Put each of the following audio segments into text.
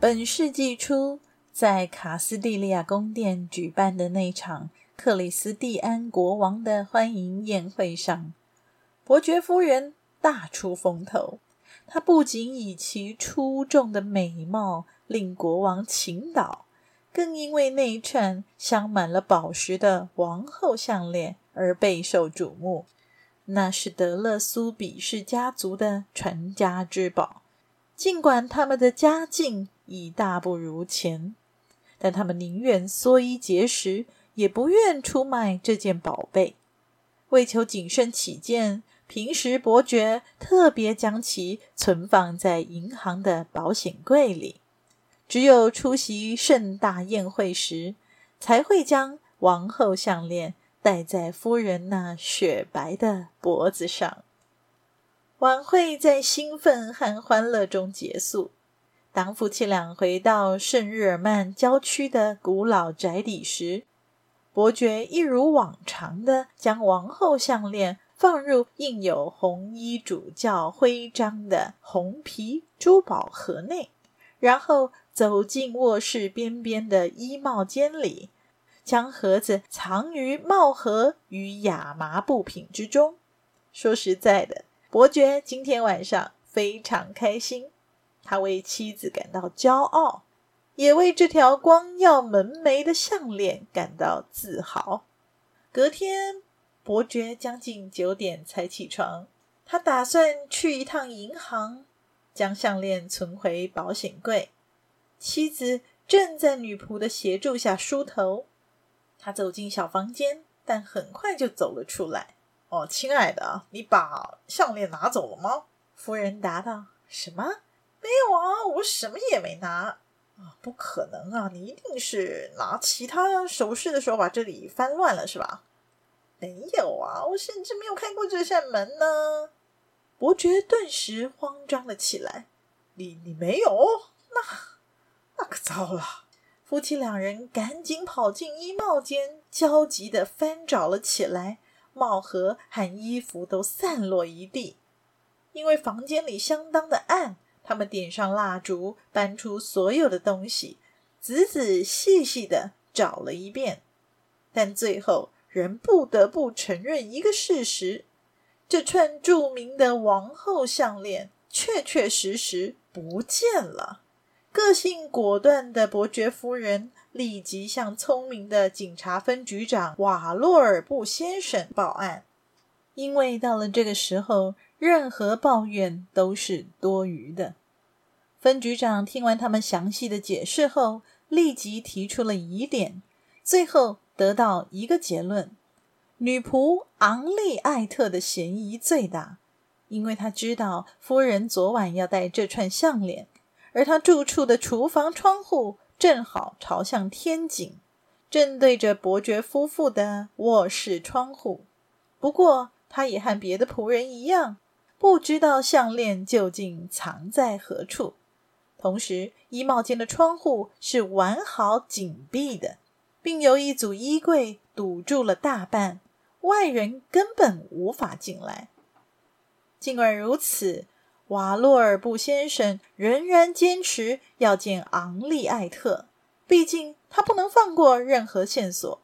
本世纪初，在卡斯蒂利亚宫殿举办的那场克里斯蒂安国王的欢迎宴会上，伯爵夫人大出风头。她不仅以其出众的美貌令国王倾倒，更因为那一串镶满了宝石的王后项链而备受瞩目。那是德勒苏比氏家族的传家之宝，尽管他们的家境，已大不如前，但他们宁愿缩衣节食，也不愿出卖这件宝贝。为求谨慎起见，平时伯爵特别将其存放在银行的保险柜里，只有出席盛大宴会时，才会将王后项链戴在夫人那雪白的脖子上。晚会在兴奋和欢乐中结束。当夫妻俩回到圣日耳曼郊区的古老宅邸时，伯爵一如往常的将王后项链放入印有红衣主教徽章的红皮珠宝盒内，然后走进卧室边边的衣帽间里，将盒子藏于帽盒与亚麻布品之中。说实在的，伯爵今天晚上非常开心。他为妻子感到骄傲，也为这条光耀门楣的项链感到自豪。隔天，伯爵将近九点才起床。他打算去一趟银行，将项链存回保险柜。妻子正在女仆的协助下梳头。他走进小房间，但很快就走了出来。“哦，亲爱的，你把项链拿走了吗？”夫人答道。“什么？”没有啊，我什么也没拿啊！不可能啊，你一定是拿其他首饰的时候把这里翻乱了，是吧？没有啊，我甚至没有开过这扇门呢。伯爵顿时慌张了起来。你你没有？那那可糟了！夫妻两人赶紧跑进衣帽间，焦急地翻找了起来，帽盒和衣服都散落一地，因为房间里相当的暗。他们点上蜡烛，搬出所有的东西，仔仔细细地找了一遍，但最后仍不得不承认一个事实：这串著名的王后项链确确实实不见了。个性果断的伯爵夫人立即向聪明的警察分局长瓦洛尔布先生报案，因为到了这个时候，任何抱怨都是多余的。分局长听完他们详细的解释后，立即提出了疑点，最后得到一个结论：女仆昂利艾特的嫌疑最大，因为他知道夫人昨晚要戴这串项链，而他住处的厨房窗户正好朝向天井，正对着伯爵夫妇的卧室窗户。不过，他也和别的仆人一样，不知道项链究竟藏在何处。同时，衣帽间的窗户是完好紧闭的，并由一组衣柜堵住了大半，外人根本无法进来。尽管如此，瓦洛尔布先生仍然坚持要见昂利艾特，毕竟他不能放过任何线索。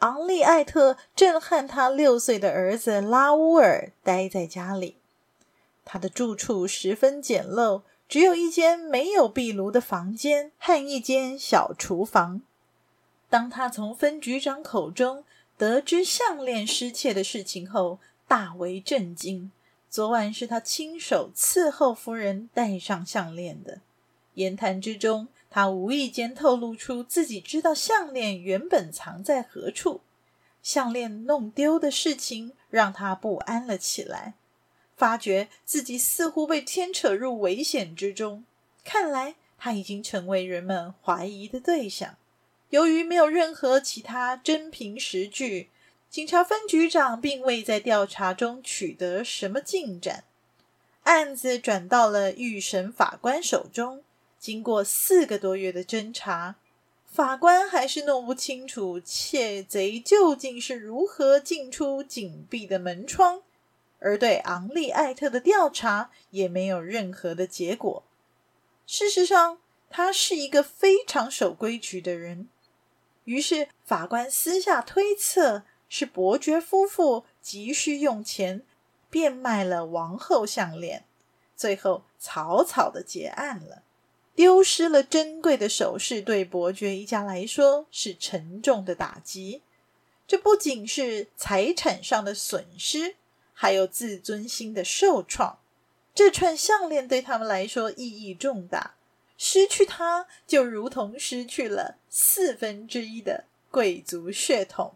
昂利艾特正和他六岁的儿子拉乌尔待在家里，他的住处十分简陋。只有一间没有壁炉的房间和一间小厨房。当他从分局长口中得知项链失窃的事情后，大为震惊。昨晚是他亲手伺候夫人戴上项链的。言谈之中，他无意间透露出自己知道项链原本藏在何处。项链弄丢的事情让他不安了起来。发觉自己似乎被牵扯入危险之中。看来他已经成为人们怀疑的对象。由于没有任何其他真凭实据，警察分局长并未在调查中取得什么进展。案子转到了预审法官手中。经过四个多月的侦查，法官还是弄不清楚窃贼究竟是如何进出紧闭的门窗，而对昂利艾特的调查也没有任何的结果。事实上，他是一个非常守规矩的人。于是，法官私下推测是伯爵夫妇急需用钱，变卖了王后项链，最后草草的结案了。丢失了珍贵的首饰，对伯爵一家来说是沉重的打击。这不仅是财产上的损失，还有自尊心的受创。这串项链对他们来说意义重大。失去它，就如同失去了四分之一的贵族血统。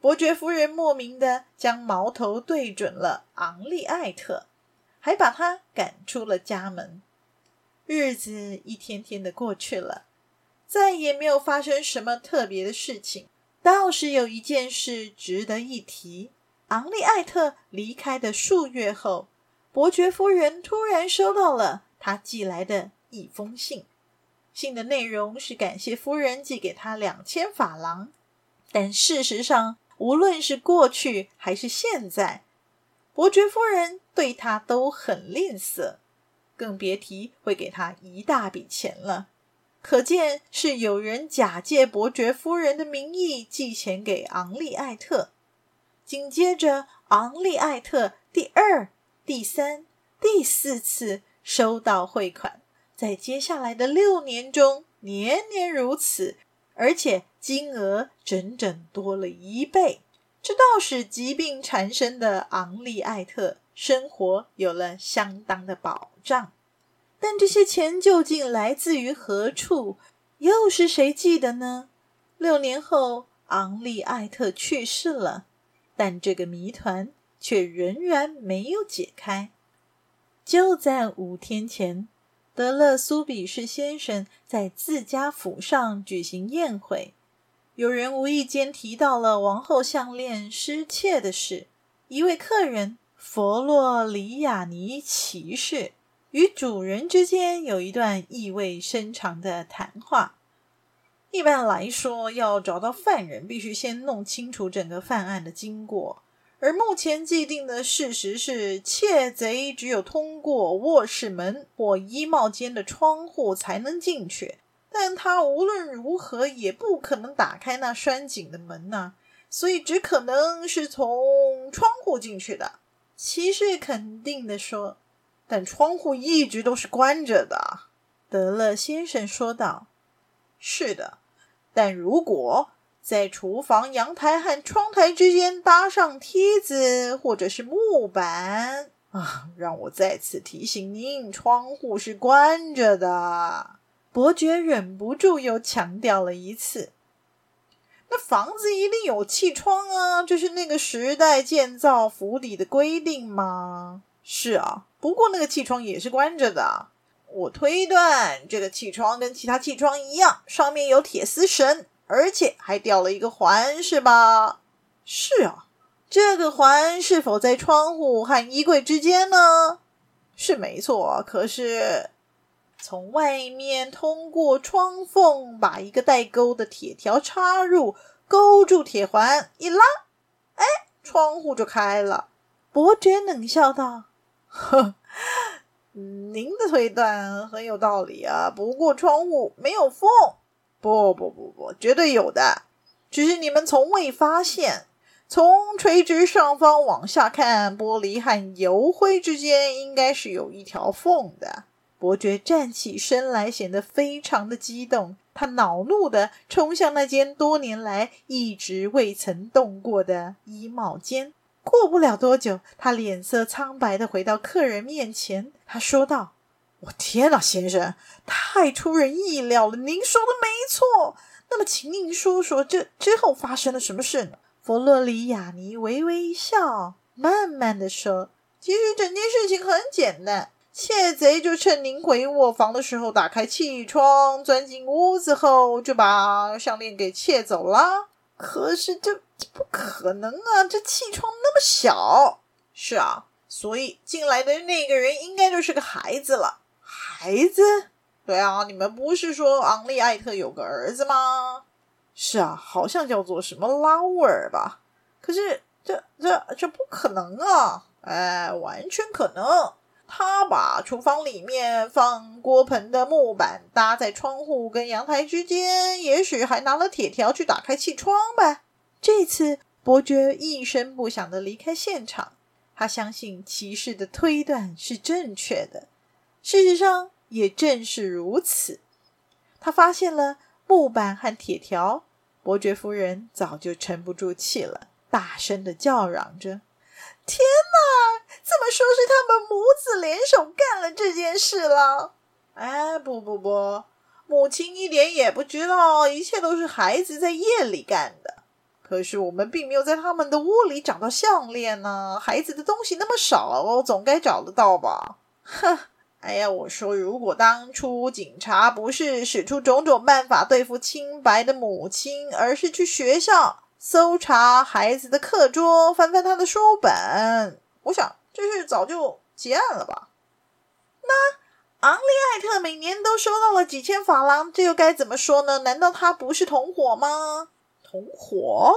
伯爵夫人莫名的将矛头对准了昂利艾特，还把他赶出了家门。日子一天天的过去了，再也没有发生什么特别的事情。倒是有一件事值得一提：昂利艾特离开的数月后，伯爵夫人突然收到了他寄来的。一封信，信的内容是感谢夫人寄给他两千法郎，但事实上，无论是过去还是现在，伯爵夫人对他都很吝啬，更别提会给他一大笔钱了。可见是有人假借伯爵夫人的名义寄钱给昂利艾特。紧接着，昂利艾特第二、第三、第四次收到汇款。在接下来的六年中，年年如此，而且金额整整多了一倍。这倒使疾病缠身的昂利艾特生活有了相当的保障。但这些钱究竟来自于何处？又是谁寄的呢？六年后，昂利艾特去世了，但这个谜团却仍然没有解开。就在五天前。德勒苏比士先生在自家府上举行宴会，有人无意间提到了王后项链失窃的事。一位客人佛洛里亚尼骑士与主人之间有一段意味深长的谈话。一般来说，要找到犯人，必须先弄清楚整个犯案的经过。而目前既定的事实是，窃贼只有通过卧室门或衣帽间的窗户才能进去，但他无论如何也不可能打开那拴紧的门呐、所以只可能是从窗户进去的。骑士肯定地说：“但窗户一直都是关着的。”德勒先生说道：“是的，但如果……”在厨房阳台和窗台之间搭上梯子或者是木板啊！让我再次提醒您，窗户是关着的。伯爵忍不住又强调了一次。那房子一定有气窗啊，这是那个时代建造府邸的规定吗？是啊，不过那个气窗也是关着的。我推断这个气窗跟其他气窗一样，上面有铁丝绳。而且还掉了一个环，是吧？是啊，这个环是否在窗户和衣柜之间呢？是没错，可是从外面通过窗缝，把一个带钩的铁条插入，勾住铁环，一拉，哎，窗户就开了。伯爵冷笑道：“呵，您的推断很有道理啊，不过窗户没有缝。”不不不不，绝对有的，只是你们从未发现。从垂直上方往下看，玻璃和油灰之间应该是有一条缝的。伯爵站起身来，显得非常的激动。他恼怒地冲向那间多年来一直未曾动过的衣帽间。过不了多久，他脸色苍白地回到客人面前。他说道。我天哪，先生，太出人意料了！您说的没错。那么，请您说说这之后发生了什么事呢？佛洛里亚尼微微一笑，慢慢的说：“其实整件事情很简单，窃贼就趁您回卧房的时候打开气窗，钻进屋子后就把项链给窃走了。可是这这不可能啊！这气窗那么小。是啊，所以进来的那个人应该就是个孩子了。孩子？对啊，你们不是说昂利艾特有个儿子吗？是啊，好像叫做什么拉乌尔吧？可是这这这不可能啊！哎，完全可能。他把厨房里面放锅盆的木板搭在窗户跟阳台之间，也许还拿了铁条去打开气窗吧。这次伯爵一声不响地离开现场，他相信骑士的推断是正确的。事实上，也正是如此。他发现了木板和铁条，伯爵夫人早就沉不住气了，大声的叫嚷着。天哪！怎么说是他们母子联手干了这件事了？哎，不不不，母亲一点也不知道，一切都是孩子在夜里干的。可是我们并没有在他们的窝里找到项链呢。孩子的东西那么少，总该找得到吧？哼！哎呀，我说，如果当初警察不是使出种种办法对付清白的母亲，而是去学校。搜查孩子的课桌，翻翻他的书本，我想这事早就结案了吧？那昂利艾特每年都收到了几千法郎，这又该怎么说呢？难道他不是同伙吗？同伙？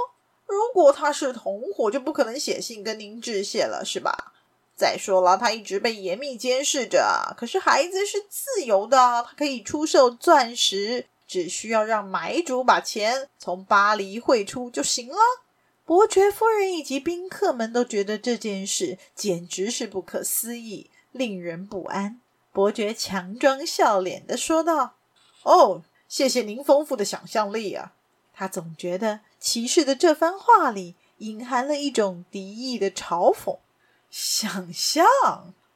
如果他是同伙，就不可能写信跟您致谢了，是吧？再说了，他一直被严密监视着，可是孩子是自由的，他可以出售钻石。只需要让买主把钱从巴黎汇出就行了。伯爵夫人以及宾客们都觉得这件事简直是不可思议，令人不安。伯爵强装笑脸地说道：“哦，谢谢您丰富的想象力啊！”他总觉得骑士的这番话里隐含了一种敌意的嘲讽。想象。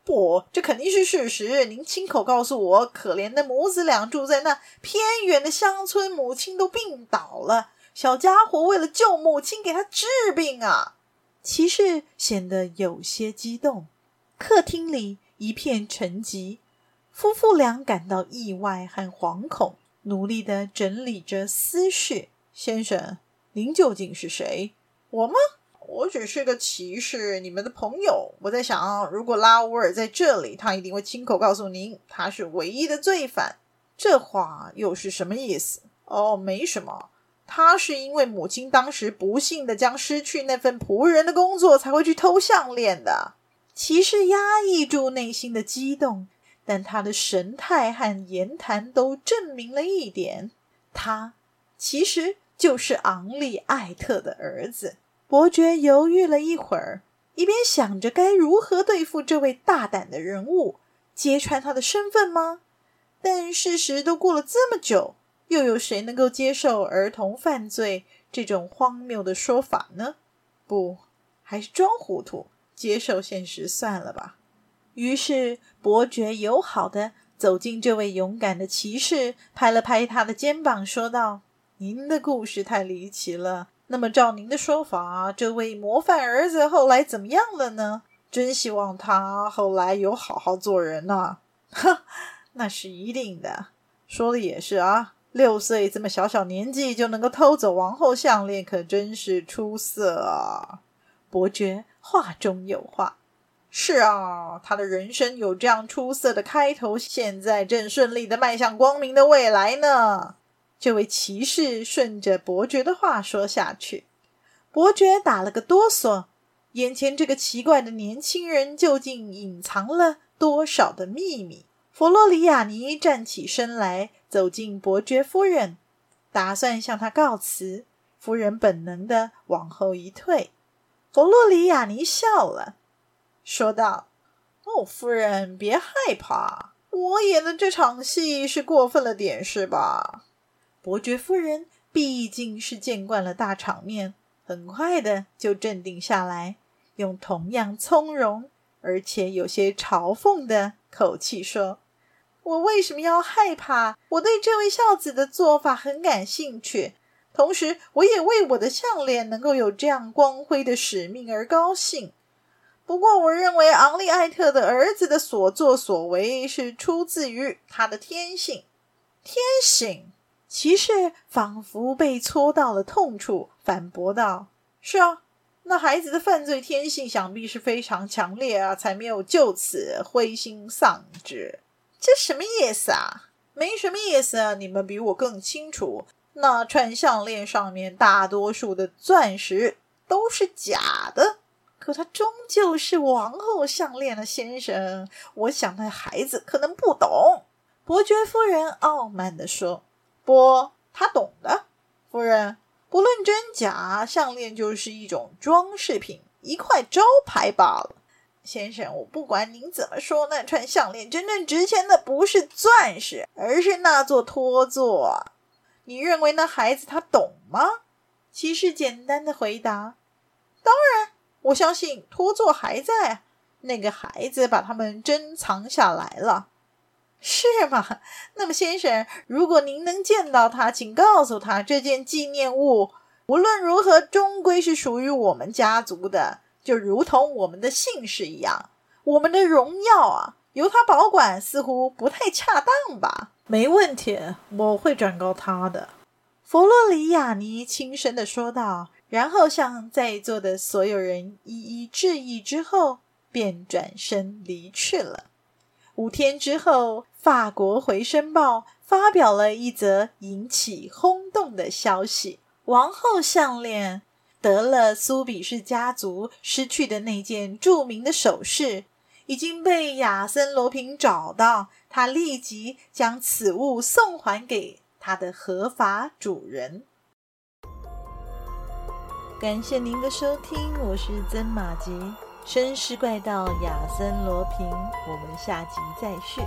不，这肯定是事实。您亲口告诉我，可怜的母子俩住在那偏远的乡村，母亲都病倒了。小家伙为了救母亲，给她治病啊！骑士显得有些激动。客厅里一片沉寂，夫妇俩感到意外和惶恐，努力地整理着思绪。先生，您究竟是谁？我吗？我只是个骑士，你们的朋友。我在想，如果拉乌尔在这里，他一定会亲口告诉您，他是唯一的罪犯。这话又是什么意思？哦，没什么。他是因为母亲当时不幸地将失去那份仆人的工作，才会去偷项链的。骑士压抑住内心的激动，但他的神态和言谈都证明了一点：他其实就是昂利艾特的儿子。伯爵犹豫了一会儿，一边想着该如何对付这位大胆的人物，揭穿他的身份吗？但事实都过了这么久，又有谁能够接受儿童犯罪这种荒谬的说法呢？不，还是装糊涂，接受现实算了吧。于是，伯爵友好地走进这位勇敢的骑士，拍了拍他的肩膀，说道：“您的故事太离奇了。”那么，照您的说法，这位模范儿子后来怎么样了呢？真希望他后来有好好做人呐、啊！哈，那是一定的。说的也是啊，六岁这么小小年纪就能够偷走王后项链，可真是出色啊！伯爵话中有话。是啊，他的人生有这样出色的开头，现在正顺利地迈向光明的未来呢。这位骑士顺着伯爵的话说下去，伯爵打了个哆嗦。眼前这个奇怪的年轻人究竟隐藏了多少的秘密？佛罗里亚尼站起身来，走进伯爵夫人，打算向他告辞。夫人本能地往后一退。佛罗里亚尼笑了，说道：“哦，夫人，别害怕，我演的这场戏是过分了点，是吧？”伯爵夫人毕竟是见惯了大场面，很快的就镇定下来，用同样从容而且有些嘲讽的口气说：“我为什么要害怕？我对这位孝子的做法很感兴趣，同时我也为我的项链能够有这样光辉的使命而高兴。不过，我认为昂利艾特的儿子的所作所为是出自于他的天性。天性？骑士仿佛被戳到了痛处，反驳道：“是啊，那孩子的犯罪天性想必是非常强烈啊，才没有就此灰心丧志。这什么意思啊？没什么意思啊，你们比我更清楚。那串项链上面大多数的钻石都是假的。”可他终究是王后项链的先生，我想那孩子可能不懂。伯爵夫人傲慢地说：“不，他懂的，夫人。不论真假，项链就是一种装饰品，一块招牌罢了。先生，我不管您怎么说，那串项链真正值钱的不是钻石，而是那座托座。你认为那孩子他懂吗？”骑士简单的回答：“当然。”我相信托座还在，那个孩子把他们珍藏下来了，是吗？那么，先生，如果您能见到他，请告诉他，这件纪念物无论如何终归是属于我们家族的，就如同我们的姓氏一样。我们的荣耀啊，由他保管似乎不太恰当吧？没问题，我会转告他的。佛洛里亚尼轻声的说道。然后向在座的所有人一一致意之后，便转身离去了。五天之后，法国回声报发表了一则引起轰动的消息：王后项链得了苏比士家族失去的那件著名的首饰，已经被亚森罗平找到，他立即将此物送还给他的合法主人。感谢您的收听，我是曾马吉，绅士怪盗亚森罗平，我们下集再续。